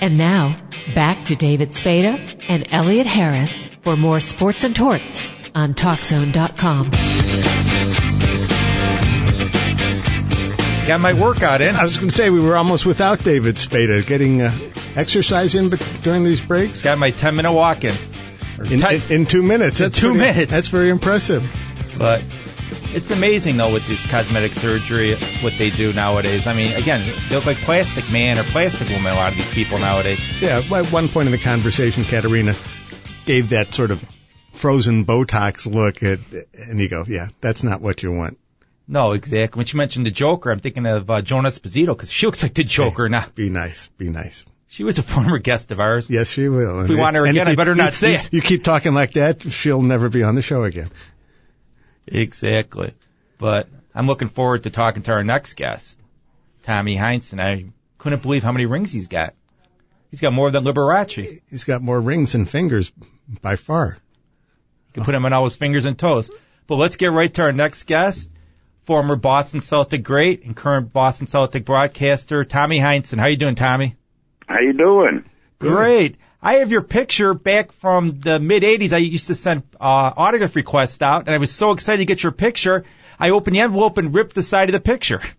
And now, back to David Spada and Elliot Harris for more sports and torts on TalkZone.com. Got my workout in. I was going to say we were almost without David Spada getting uh, exercise in, but during these breaks, Got my 10 minute walk in. in, in, in two minutes. In That's two pretty- minutes. That's very impressive. But it's amazing though with this cosmetic surgery, what they do nowadays. I mean, again, they look like plastic man or plastic woman. A lot of these people nowadays. Yeah, at one point in the conversation, Katerina gave that sort of frozen Botox look at, and you go, yeah, that's not what you want. No, exactly. When she mentioned the Joker, I'm thinking of uh, Joan Esposito because she looks like the Joker now. Be nice, be nice. She was a former guest of ours. Yes, she will. If we want her again, if I better you, not say you- it. You keep talking like that, she'll never be on the show again. Exactly. But I'm looking forward to talking to our next guest, Tommy Heinsohn. I couldn't believe how many rings he's got. He's got more than Liberace. He's got more rings and fingers by far. You can put him on all his fingers and toes. But let's get right to our next guest, former Boston Celtic great and current Boston Celtic broadcaster, Tommy Heinsohn. How you doing, Tommy? How you doing? Great. I have your picture back from the mid 80s. I used to send uh, autograph requests out, and I was so excited to get your picture. I opened the envelope and ripped the side of the picture.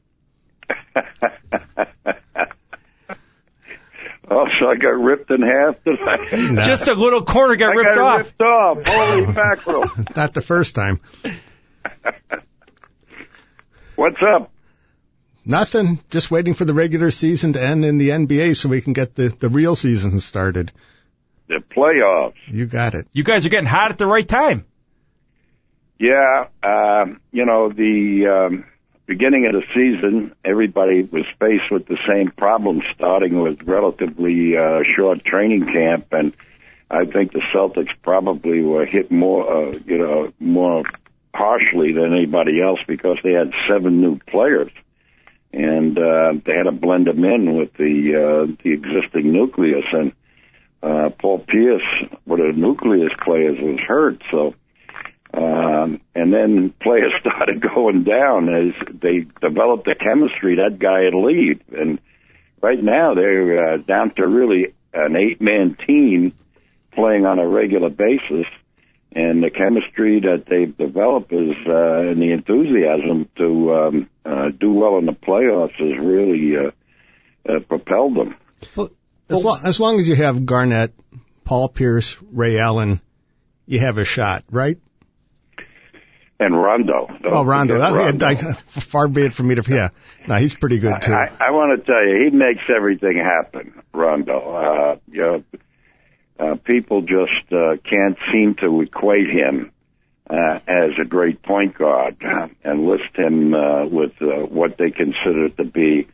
Oh, so I got ripped in half today. Just a little corner got I ripped got off. ripped off. Holy mackerel! Not the first time. What's up? Nothing. Just waiting for the regular season to end in the NBA so we can get the, the real season started. The playoffs. You got it. You guys are getting hot at the right time. Yeah, um, you know the um, beginning of the season, everybody was faced with the same problem, starting with relatively uh, short training camp, and I think the Celtics probably were hit more, uh, you know, more harshly than anybody else because they had seven new players, and uh, they had to blend them in with the uh, the existing nucleus, and uh, Paul Pierce, of the nucleus players, was hurt, so. Um, and then players started going down as they developed the chemistry. That guy had leave, and right now they're uh, down to really an eight-man team playing on a regular basis. And the chemistry that they've developed is, uh, and the enthusiasm to um, uh, do well in the playoffs has really uh, uh, propelled them. As, lo- as long as you have Garnett, Paul Pierce, Ray Allen, you have a shot, right? And Rondo. Don't Oh, Rondo. That- Rondo. I- far be it from me to, yeah. No, he's pretty good too. I, I want to tell you, he makes everything happen, Rondo. Uh, you know, uh, people just uh, can't seem to equate him uh, as a great point guard uh, and list him uh, with uh, what they consider to be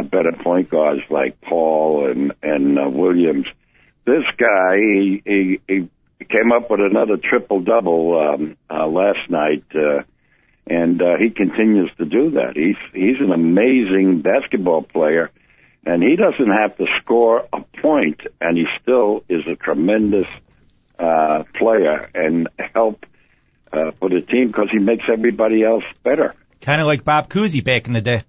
better point guards like Paul and and uh, Williams. This guy, he, he, he came up with another triple double um, uh, last night. Uh, and uh, he continues to do that. He's he's an amazing basketball player, and he doesn't have to score a point, and he still is a tremendous uh, player and help uh, for the team because he makes everybody else better. Kind of like Bob Cousy back in the day.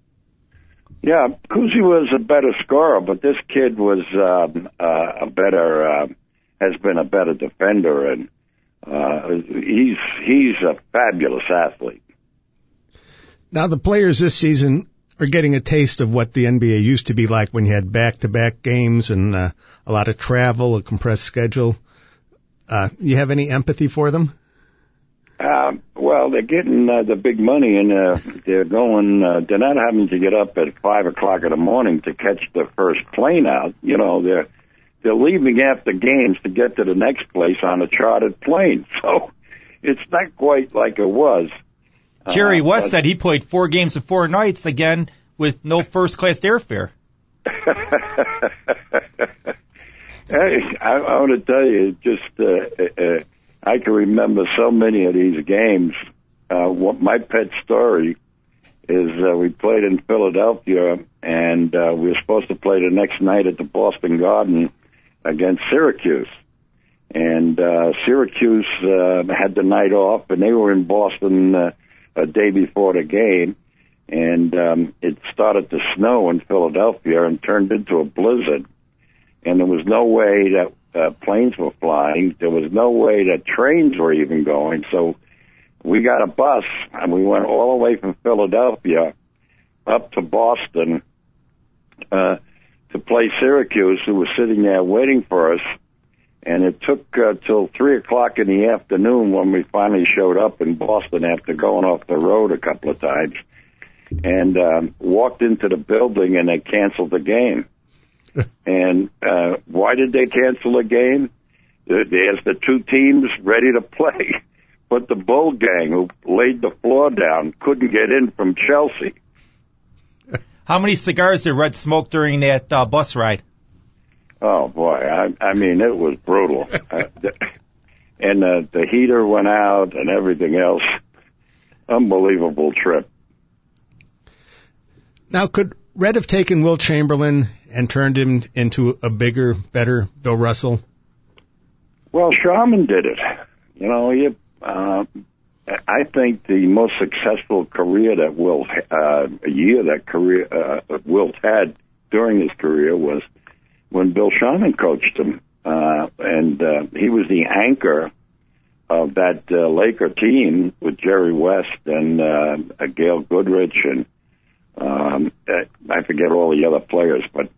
Yeah, Cousy was a better scorer, but this kid was um, uh, a better uh, has been a better defender, and uh, he's he's a fabulous athlete. Now the players this season are getting a taste of what the NBA used to be like when you had back-to-back games and uh, a lot of travel, a compressed schedule. Uh, you have any empathy for them? Uh, well, they're getting uh, the big money, and uh, they're going. Uh, they're not having to get up at five o'clock in the morning to catch the first plane out. You know, they're they're leaving after games to get to the next place on a chartered plane. So it's not quite like it was. Jerry Uh, West but- said he played four games of four nights again with no first class airfare. Hey, I, I want to tell you, just uh, uh, I can remember so many of these games. Uh, what my pet story is, uh, we played in Philadelphia, and uh, we were supposed to play the next night at the Boston Garden against Syracuse. And uh, Syracuse uh, had the night off, and they were in Boston uh, a day before the game. And um, it started to snow in Philadelphia and turned into a blizzard and there was no way that uh, planes were flying. There was no way that trains were even going. So we got a bus and we went all the way from Philadelphia up to Boston uh, to play Syracuse, who was sitting there waiting for us. And it took uh, till three o'clock in the afternoon when we finally showed up in Boston after going off the road a couple of times, and um, walked into the building and they canceled the game. And uh, why did they cancel the game? There's the two teams ready to play, but the Bull gang who laid the floor down couldn't get in from Chelsea. How many cigars did Red smoke during that uh, bus ride? Oh boy, I, I mean it was brutal, uh, and uh, the heater went out and everything else. Unbelievable trip. Now, could Red have taken Wilt Chamberlain and turned him into a bigger, better Bill Russell? Well, Sharman did it. You know, he, uh, I think the most successful career that Wilt, uh, a year that career uh, had during his career was when Bill Sharman coached him, uh, and uh, he was the anchor of that uh, Laker team with Jerry West and uh, Gail Goodrich and um, I forget all the other players, but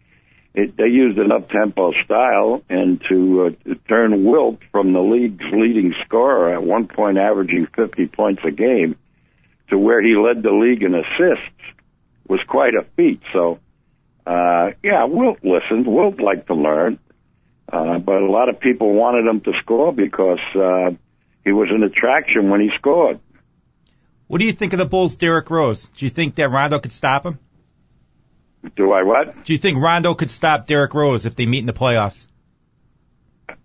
it, they used an up-tempo style and to uh, turn Wilt from the league's leading scorer at one point averaging 50 points a game to where he led the league in assists was quite a feat. So, uh, yeah, Wilt listened. Wilt liked to learn. Uh, but a lot of people wanted him to score because, uh, he was an attraction when he scored. What do you think of the Bulls' Derrick Rose? Do you think that Rondo could stop him? Do I what? Do you think Rondo could stop Derrick Rose if they meet in the playoffs?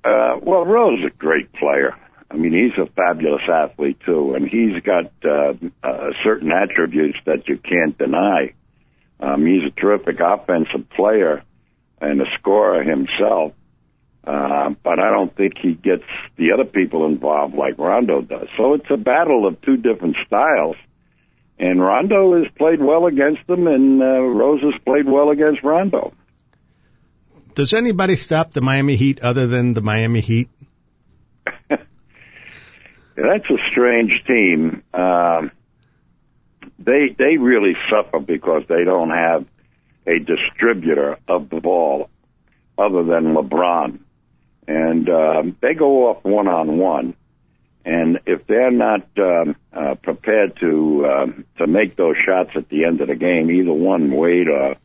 Uh, well, Rose is a great player. I mean, he's a fabulous athlete too, and he's got uh, uh, certain attributes that you can't deny. Um, he's a terrific offensive player and a scorer himself. Uh, but I don't think he gets the other people involved like Rondo does. So it's a battle of two different styles. And Rondo has played well against them, and uh, Rose has played well against Rondo. Does anybody stop the Miami Heat other than the Miami Heat? That's a strange team. Um, they they really suffer because they don't have a distributor of the ball other than LeBron, and um, they go off one on one. And if they're not um, uh, prepared to um, to make those shots at the end of the game, either one, Wade or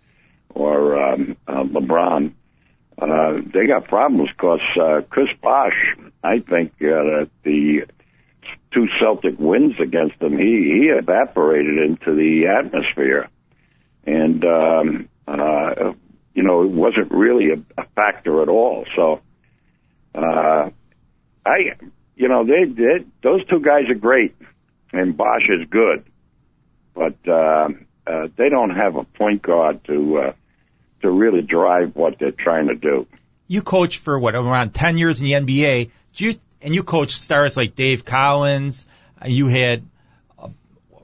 or um, uh, LeBron, uh, they got problems because uh, Chris Bosh, I think uh, the two Celtic wins against them, he he evaporated into the atmosphere, and um, uh, you know it wasn't really a, a factor at all. So. Uh, I you know, they did. Those two guys are great, and Bosh is good, but uh, uh, they don't have a point guard to uh, to really drive what they're trying to do. You coached for what around ten years in the NBA. Do you and you coached stars like Dave Cowens. You had uh,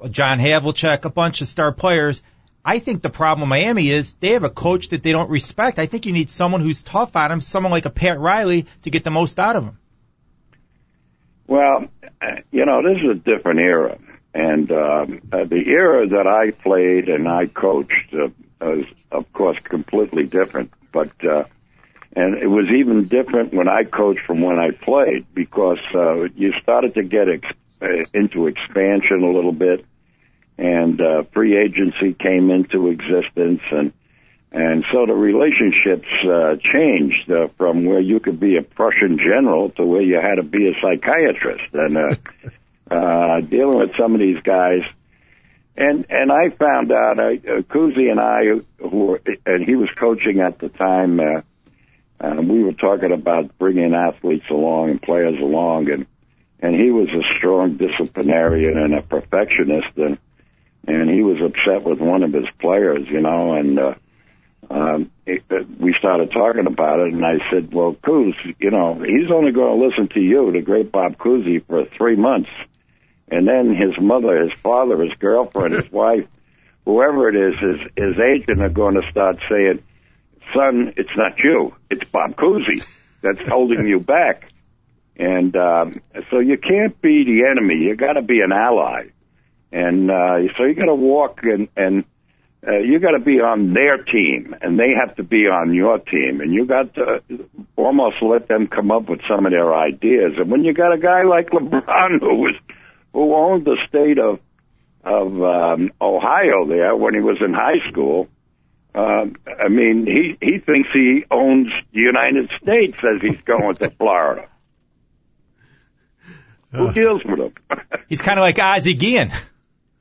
John Havlicek, a bunch of star players. I think the problem with Miami is they have a coach that they don't respect. I think you need someone who's tough on him, someone like a Pat Riley to get the most out of him. Well, you know, this is a different era, and um, uh, the era that I played and I coached uh, was, of course, completely different. But uh, and it was even different when I coached from when I played because uh, you started to get ex- uh, into expansion a little bit, and uh, free agency came into existence, and and so the relationships uh, changed uh, from where you could be a Prussian general to where you had to be a psychiatrist, and uh, uh, dealing with some of these guys. And and I found out, uh, Cousy and I, who were, and he was coaching at the time. Uh, uh, we were talking about bringing athletes along and players along, and and he was a strong disciplinarian and a perfectionist, and and he was upset with one of his players, you know, and. Uh, um, it, uh, we started talking about it, and I said, "Well, Coos, you know, he's only going to listen to you, the great Bob Cousy, for three months, and then his mother, his father, his girlfriend, his wife, whoever it is, his his agent are going to start saying." son, it's not you, it's Bob Cousy that's holding you back. And um, so you can't be the enemy. You got to be an ally. And uh, so you got to walk and and uh, you got to be on their team, and they have to be on your team, and you got to almost let them come up with some of their ideas. And when you got a guy like LeBron who was who owned the state of of um, Ohio there when he was in high school, um, I mean he he thinks he owns the United States as he's going to Florida. Who deals with him? He's kind of like Ozzie Guillen.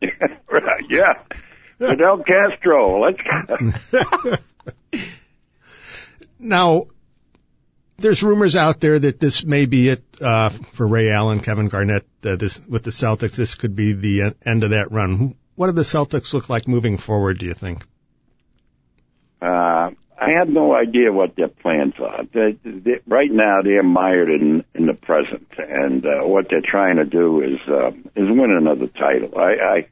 yeah. Fidel Castro. Let's. now, there's rumors out there that this may be it uh, for Ray Allen, Kevin Garnett. Uh, this with the Celtics, this could be the end of that run. What do the Celtics look like moving forward? Do you think? Uh, I have no idea what their plans are. They, they, right now, they're mired in in the present, and uh, what they're trying to do is uh, is win another title. I, I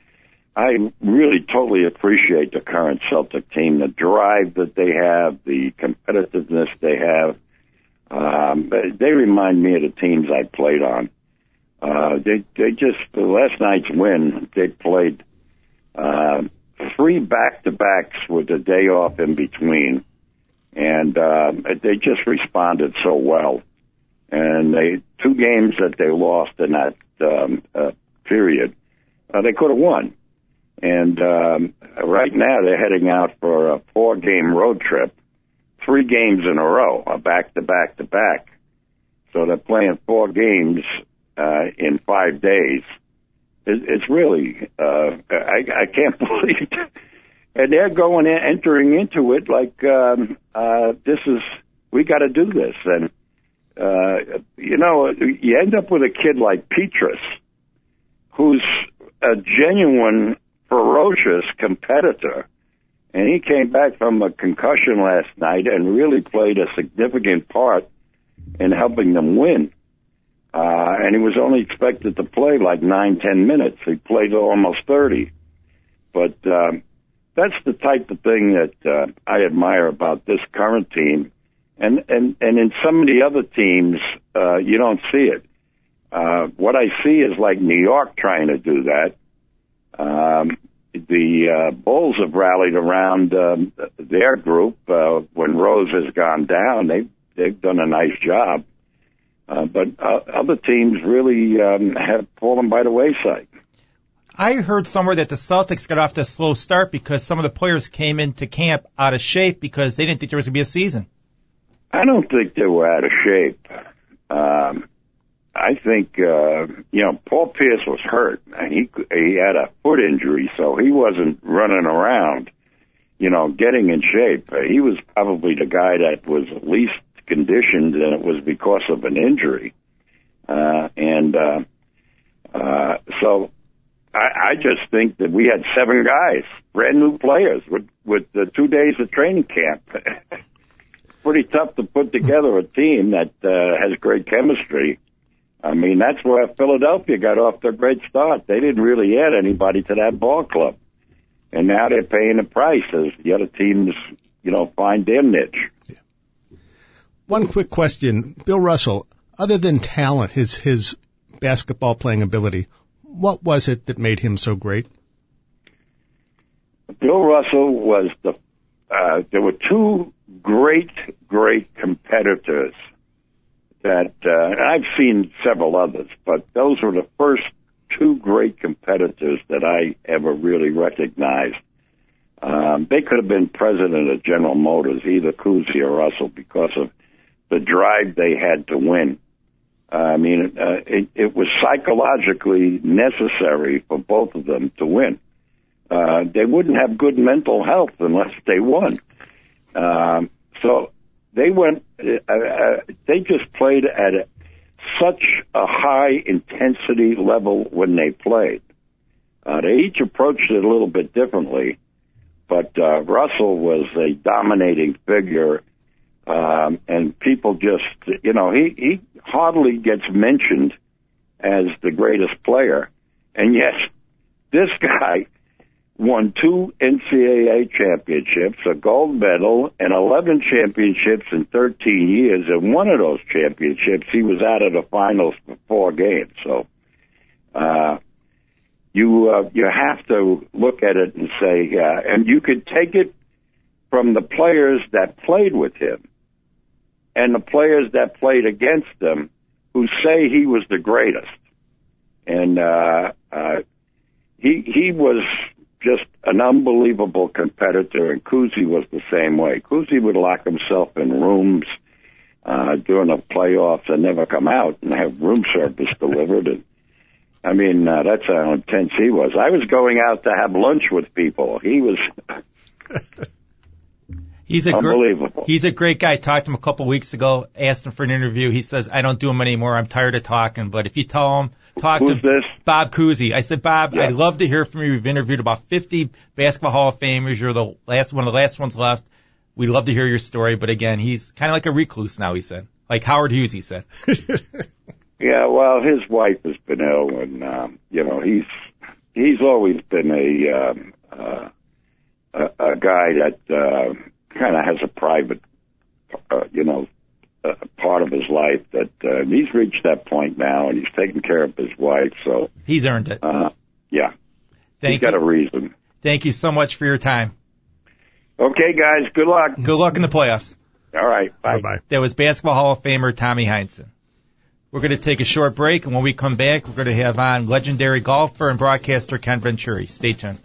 I really totally appreciate the current Celtic team, the drive that they have, the competitiveness they have. Um, they remind me of the teams I played on. Uh, they they just last night's win. They played uh, three back to backs with a day off in between and uh, they just responded so well. And they two games that they lost in that um, uh, period, uh, they could have won. And um, right now they're heading out for a four-game road trip, three games in a row, a back to back to back. So they're playing four games uh, in five days. It, it's really uh, I, I can't believe and they're going in, entering into it like um, uh, this is we got to do this, and uh, you know you end up with a kid like Pietrus, who's a genuine ferocious competitor, and he came back from a concussion last night and really played a significant part in helping them win. Uh, and he was only expected to play like nine, ten minutes. He played almost 30. But, um, that's the type of thing that uh, I admire about this current team, and and and in some of the other teams, uh, you don't see it. Uh, what I see is like New York trying to do that. Um, the uh, Bulls have rallied around um, their group uh, when Rose has gone down. They they've done a nice job, uh, but uh, other teams really um, have fallen by the wayside. I heard somewhere that the Celtics got off to a slow start because some of the players came into camp out of shape because they didn't think there was going to be a season. I don't think they were out of shape. Um, I think uh, you know Paul Pierce was hurt and he he had a foot injury, so he wasn't running around, you know, getting in shape. Uh, he was probably the guy that was least conditioned, and it was because of an injury. Uh, and uh, uh, so I, I just think that we had seven guys, brand new players, with with the two days of training camp. Pretty tough to put together a team that uh, has great chemistry. I mean, that's where Philadelphia got off their great start. They didn't really add anybody to that ball club, and now they're paying the price as the other teams, you know, find their niche. Yeah. One quick question, Bill Russell. Other than talent, his his basketball playing ability, what was it that made him so great? Bill Russell was the. Uh, there were two great, great competitors that uh, I've seen several others, but those were the first two great competitors that I ever really recognized. Um, they could have been president of General Motors, either Cousy or Russell, because of the drive they had to win. I mean, uh, it, it was psychologically necessary for both of them to win. Uh, they wouldn't have good mental health unless they won. Um, so they went. Uh, uh, they just played at a, such a high intensity level when they played. Uh, they each approached it a little bit differently, but uh, Russell was a dominating figure um, and people just, you know, he, he hardly gets mentioned as the greatest player. And yet, this guy won two NCAA championships, a gold medal, and 11 championships in 13 years. And one of those championships, he was out of the finals for four games. So, uh, you uh, you have to look at it and say, uh, and you could take it from the players that played with him and the players that played against him, who say he was the greatest, and uh, uh, he he was just an unbelievable competitor, and Cousy was the same way. Cousy would lock himself in rooms uh, during the playoffs and never come out and have room service delivered. And I mean, uh, that's how intense he was. I was going out to have lunch with people. He was. He's a unbelievable. Gr- he's a great guy. Talked to him a couple of weeks ago. Asked him for an interview. He says, "I don't do them anymore. I'm tired of talking. But if you tell him, talk Who's to this? Bob Cousy." I said, "Bob, Yeah. I'd love to hear from you. We've interviewed about 50 basketball Hall of Famers. You're the last one of the last ones left. We'd love to hear your story. But again, he's kind of like a recluse now. He said, like Howard Hughes. He said, Yeah, well, his wife has been ill, and um, you know he's he's always been a um, uh, a, a guy that uh, kind of has a private, uh, you know, uh, part of his life that uh, he's reached that point now, and he's taking care of his wife. So, he's earned it. uh, yeah, he's Thank got you. a reason. Thank you so much for your time. Okay, guys, good luck. Good luck in the playoffs. All right, bye. Bye bye. That was Basketball Hall of Famer Tommy Heinsohn. We're going to take a short break, and when we come back, we're going to have on legendary golfer and broadcaster Ken Venturi. Stay tuned.